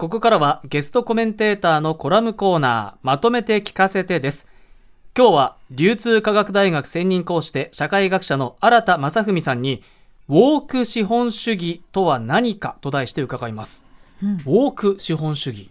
ここからはゲストコメンテーターのコラムコーナー、まとめて聞かせてです。今日は流通科学大学専任講師で社会学者の新田正文さんに、ウォーク資本主義とは何かと題して伺います。ウォーク資本主義、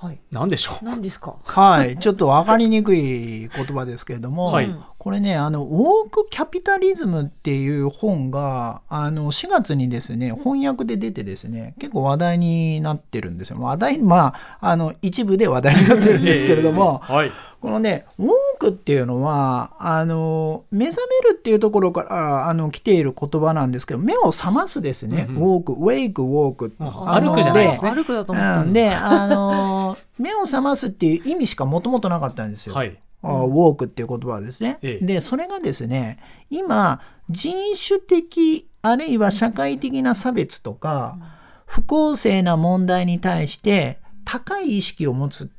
はい。何でしょう？何ですか？はい、ちょっと分かりにくい言葉ですけれども、はいこれねあの「ウォーク・キャピタリズム」っていう本があの4月にですね翻訳で出てですね結構話題になってるんですよ話題まああの一部で話題になってるんですけれども、ええはい。このねウォークっていうのはあの目覚めるっていうところからあの来ている言葉なんですけど目を覚ますですね、うんうんウォークウェイクウォークあ歩くじゃないですね歩くだと思った。うん、で、あのー目を覚ますっていう意味しかもともとなかったんですよ。はい。あウォークっていう言葉はですね。ええで、それがですね、今、人種的、あるいは社会的な差別とか、不公正な問題に対して高い意識を持つ。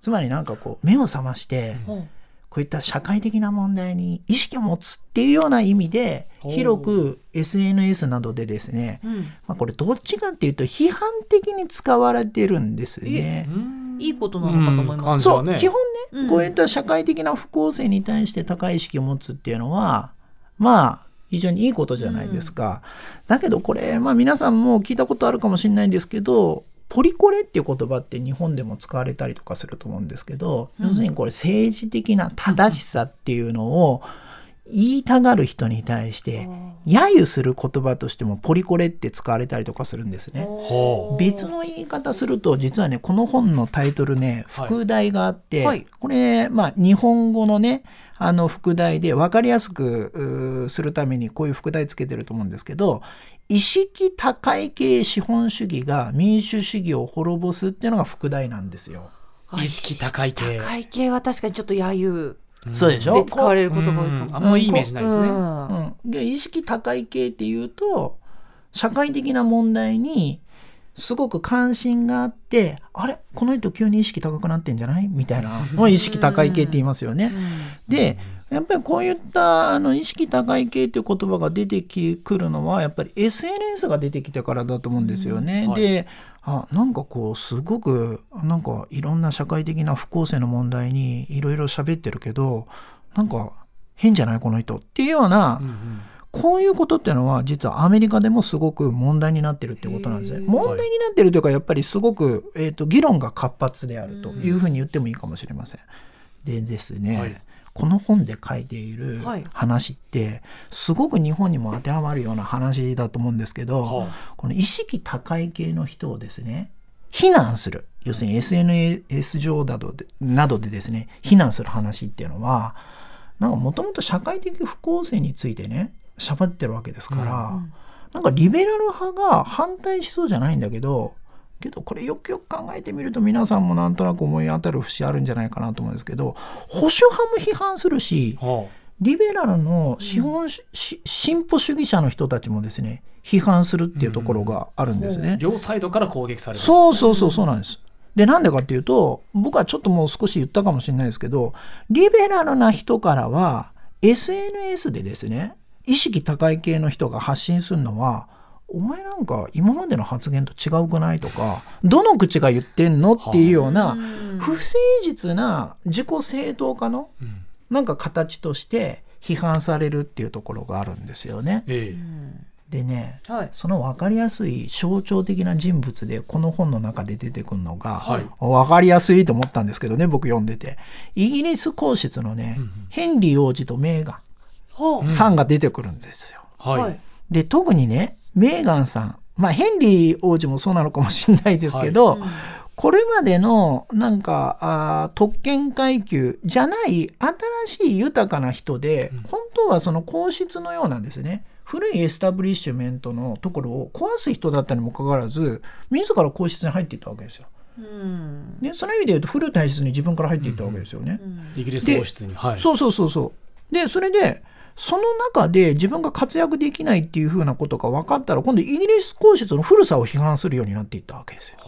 つまりなんかこう、目を覚まして、うんこういった社会的な問題に意識を持つっていうような意味で、広く SNS などでですね、うんまあ、これどっちかっていうと批判的に使われてるんですね。いいことなのかと思います。そう、うん感じはね基本ね、うんこういった社会的な不公正に対して高い意識を持つっていうのは、まあ、非常にいいことじゃないですか。だけどこれ、まあ皆さんも聞いたことあるかもしれないんですけど、ポリコレっていう言葉って日本でも使われたりとかすると思うんですけど、要するにこれ政治的な正しさっていうのを言いたがる人に対して、揶揄する言葉としてもポリコレって使われたりとかするんですね。ほ別の言い方すると実はねこの本のタイトルねはい副題があって、はいこれまあ日本語のねあの副題で分かりやすくするためにこういう副題つけてると思うんですけど意識高い系資本主義が民主主義を滅ぼすっていうのが副題なんですよ。う。意識高い系。会計は確かにちょっと揶揄そうでしょ？で使われる言葉が多いかも。うん。あんまいいイメージないですね。うん。うん、で意識高い系っていうと社会的な問題にすごく関心があってあれ？この人急に意識高くなってんじゃない？みたいな意識高い系って言いますよね。でやっぱりこういったあの意識高い系っていう言葉が出てくるのはやっぱり SNS が出てきてからだと思うんですよね。はいであなんかこうすごくなんかいろんな社会的な不公正の問題にいろいろ喋ってるけどなんか変じゃないこの人っていうような、うんうんこういうことっていうのは実はアメリカでもすごく問題になってるっていうことなんですね。問題になってるというかやっぱりすごく、えー、と議論が活発であるというふうに言ってもいいかもしれません。でですね、はいこの本で書いているはい。話ってすごく日本にも当てはまるような話だと思うんですけど、はこの意識高い系の人をですね非難する。要するに SNS 上などでなどでですね非難する話っていうのはなんかもともと社会的不公正についてね喋ってるわけですから、なんかリベラル派が反対しそうじゃないんだけどけどこれよくよく考えてみると皆さんもなんとなく思い当たる節あるんじゃないかなと思うんですけど保守派も批判するしはリベラルの資本主、し進歩主義者の人たちもですね批判するっていうところがあるんですね。両サイドから攻撃される。そうそうそうそうなんです。でなんでかっていうと僕はちょっともう少し言ったかもしれないですけどリベラルな人からは SNS でですね意識高い系の人が発信するのはお前なんか今までの発言と違うくないとかどの口が言ってんの？っていうような不誠実な自己正当化のうん。なんか形として批判されるっていうところがあるんですよね。えでねはい。その分かりやすい象徴的な人物でこの本の中で出てくるのが、はい。分かりやすいと思ったんですけどね僕読んでて。イギリス皇室のね、ヘンリー王子とメーガンさんが出てくるんですよ。はい。はいで特にねメーガンさんまあヘンリー王子もそうなのかもしれないですけど、これまでのなんかあー特権階級じゃない新しい豊かな人で、本当はその皇室のようなんですね古いエスタブリッシュメントのところを壊す人だったにもかかわらず自ら皇室に入っていったわけですよ。うん。ね、その意味で言うと古い体質に自分から入っていったわけですよね。イギリス王室に。はい。そうそうそうそう。で、それで、その中で自分が活躍できないっていうふうなことが分かったら、今度イギリス皇室の古さを批判するようになっていったわけですよ。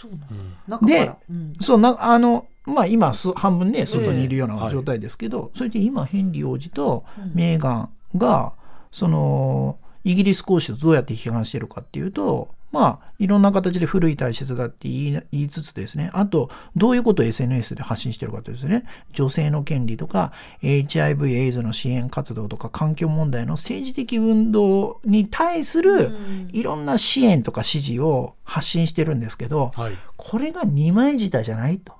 そうなの。う。うん中から。うんそうな、あの、まあ今、す半分ね、外にいるようええな状態ですけど、それで今、ヘンリー王子とメーガンが、その、イギリス皇室をどうやって批判してるかっていうと、まあ、いろんな形で古い体質だって言い言いつつですね、あと、どういうことを SNS で発信してるかというとですね、女性の権利とか、HIV、エイズの支援活動とか、環境問題の政治的運動に対するいろんな支援とか支持を発信してるんですけど、はい。これが二枚舌じゃないと。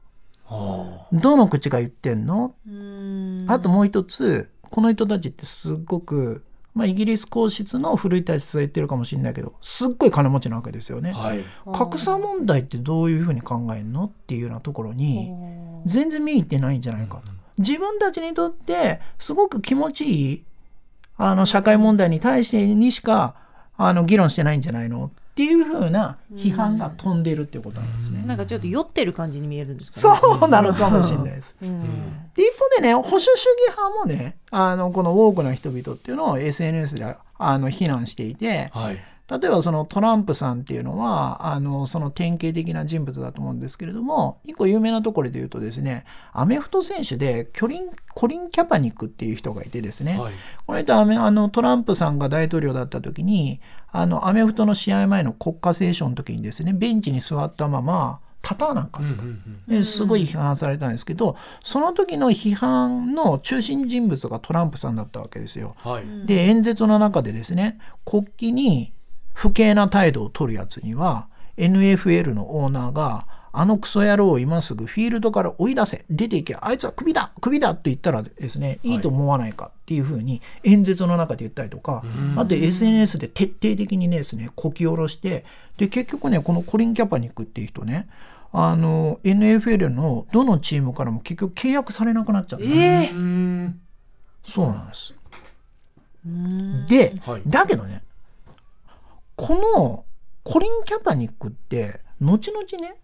あ。どの口が言ってんの？うん。あともう一つ、この人たちってすっごく、まあ、イギリス皇室の古い体質が言ってるかもしれないけど、すっごい金持ちなわけですよね。はい格差問題ってどういうふうに考えるのっていうようなところに、全然見に行ってないんじゃないかと。自分たちにとって、すごく気持ちいい、あの、社会問題に対してにしか、あの、議論してないんじゃないのっていうふうな批判が飛んでるっていうことなんですね。なんかちょっと酔ってる感じに見えるんですかね。そうなのかもしれないです。うん。で一方でね、保守主義派もね、あの、この多くの人々っていうのを SNS であの非難していて、はい例えばそのトランプさんっていうのは、あの、その典型的な人物だと思うんですけれども、一個有名なところで言うとですね、アメフト選手でキョリンコリン・キャパニックっていう人がいてですね、はい。この人はアメあのトランプさんが大統領だった時にあのアメフトの試合前の国家斉唱の時にですねベンチに座ったまま立たなかった、ですごい批判されたんですけどその時の批判の中心人物がトランプさんだったわけですよ。はい。で演説の中でですね国旗に不敬な態度を取るやつには NFL のオーナーがあのクソ野郎を今すぐフィールドから追い出せ。出ていけ。あいつはクビだ。クビだって言ったらですねい。いと思わないかっていうふうに演説の中で言ったりとか、あと SNS で徹底的にねですねこき下ろしてで結局ねこのコリン・キャパニックっていう人ねあの NFL のどのチームからも結局契約されなくなっちゃった、ええうん。そうなんです。で、はい。だけどね、このコリン・キャパニックって、後々ね、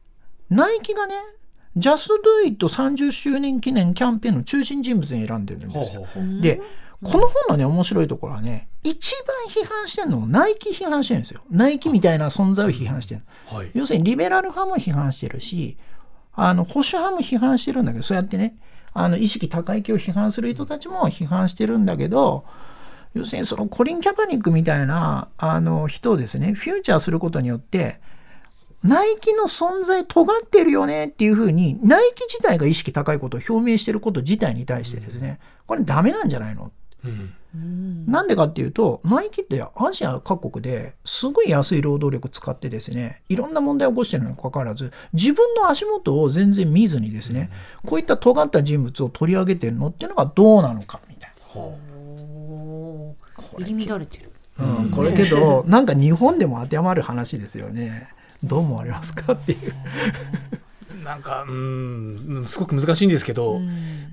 ナイキがね、ジャスト・ドゥ・イット30周年記念キャンペーンの中心人物に選んでるんですよ。ほうほうほうで、この本のね、面白いところはね、一番批判してるのをナイキ批判してるんですよ。ナイキみたいな存在を批判してる。はい要するにリベラル派も批判してるし、あの保守派も批判してるんだけど、そうやってね、あの意識高い系を批判する人たちも批判してるんだけど、要するにそのコリン・キャパニックみたいなあの人をですね、フューチャーすることによって、ナイキの存在尖ってるよねっていうふうに、ナイキ自体が意識高いことを表明してること自体に対してですね、これダメなんじゃないの？うん。なんでかっていうと、ナイキってアジア各国ですごい安い労働力使ってですね、いろんな問題を起こしてるにもかかわらず、自分の足元を全然見ずにですね、こういった尖った人物を取り上げてるのっていうのがどうなのかみたいほおー入り乱れてる。な。うん、これけど、なんか日本でも当てはまる話ですよね。どう思われますかっていう。う なんかうんうんすごく難しいんですけど、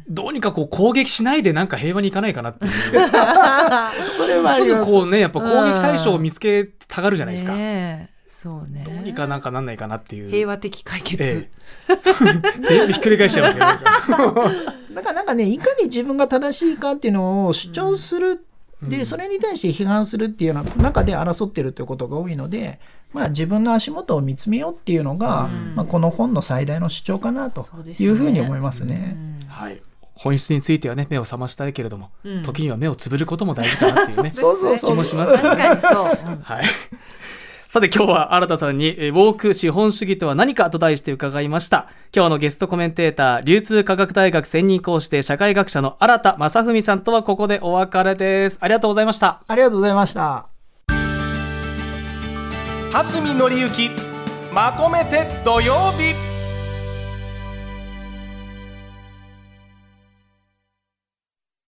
どうにかこう攻撃しないでなんか平和にいかないかなっていう それはあすります。ぐこうねやっぱ攻撃対象を見つけたがるじゃないですか、ねえそうね。どうにかなんかなんないかなっていう平和的解決。ええ全部ひっくり返しちゃいますけどなんかだからなんかね、いかに自分が正しいかっていうのを主張する、で、それに対して批判するっていうような中で争ってるということが多いので、まあ自分の足元を見つめようっていうのが、まあこの本の最大の主張かなというふうに思いますね。はい。本質についてはね目を覚ましたいけれども、うん。時には目をつぶることも大事かなっていうね。そうそうそう。気もします から確かにそう。うん。はい。さて今日は新田さんにえーウォーク資本主義とは何かと題して伺いました。今日のゲストコメンテーター、流通科学大学専任講師で社会学者の新田正文さんとはここでお別れです。ありがとうございました。ありがとうございました。蓮見紀之まとめて土曜日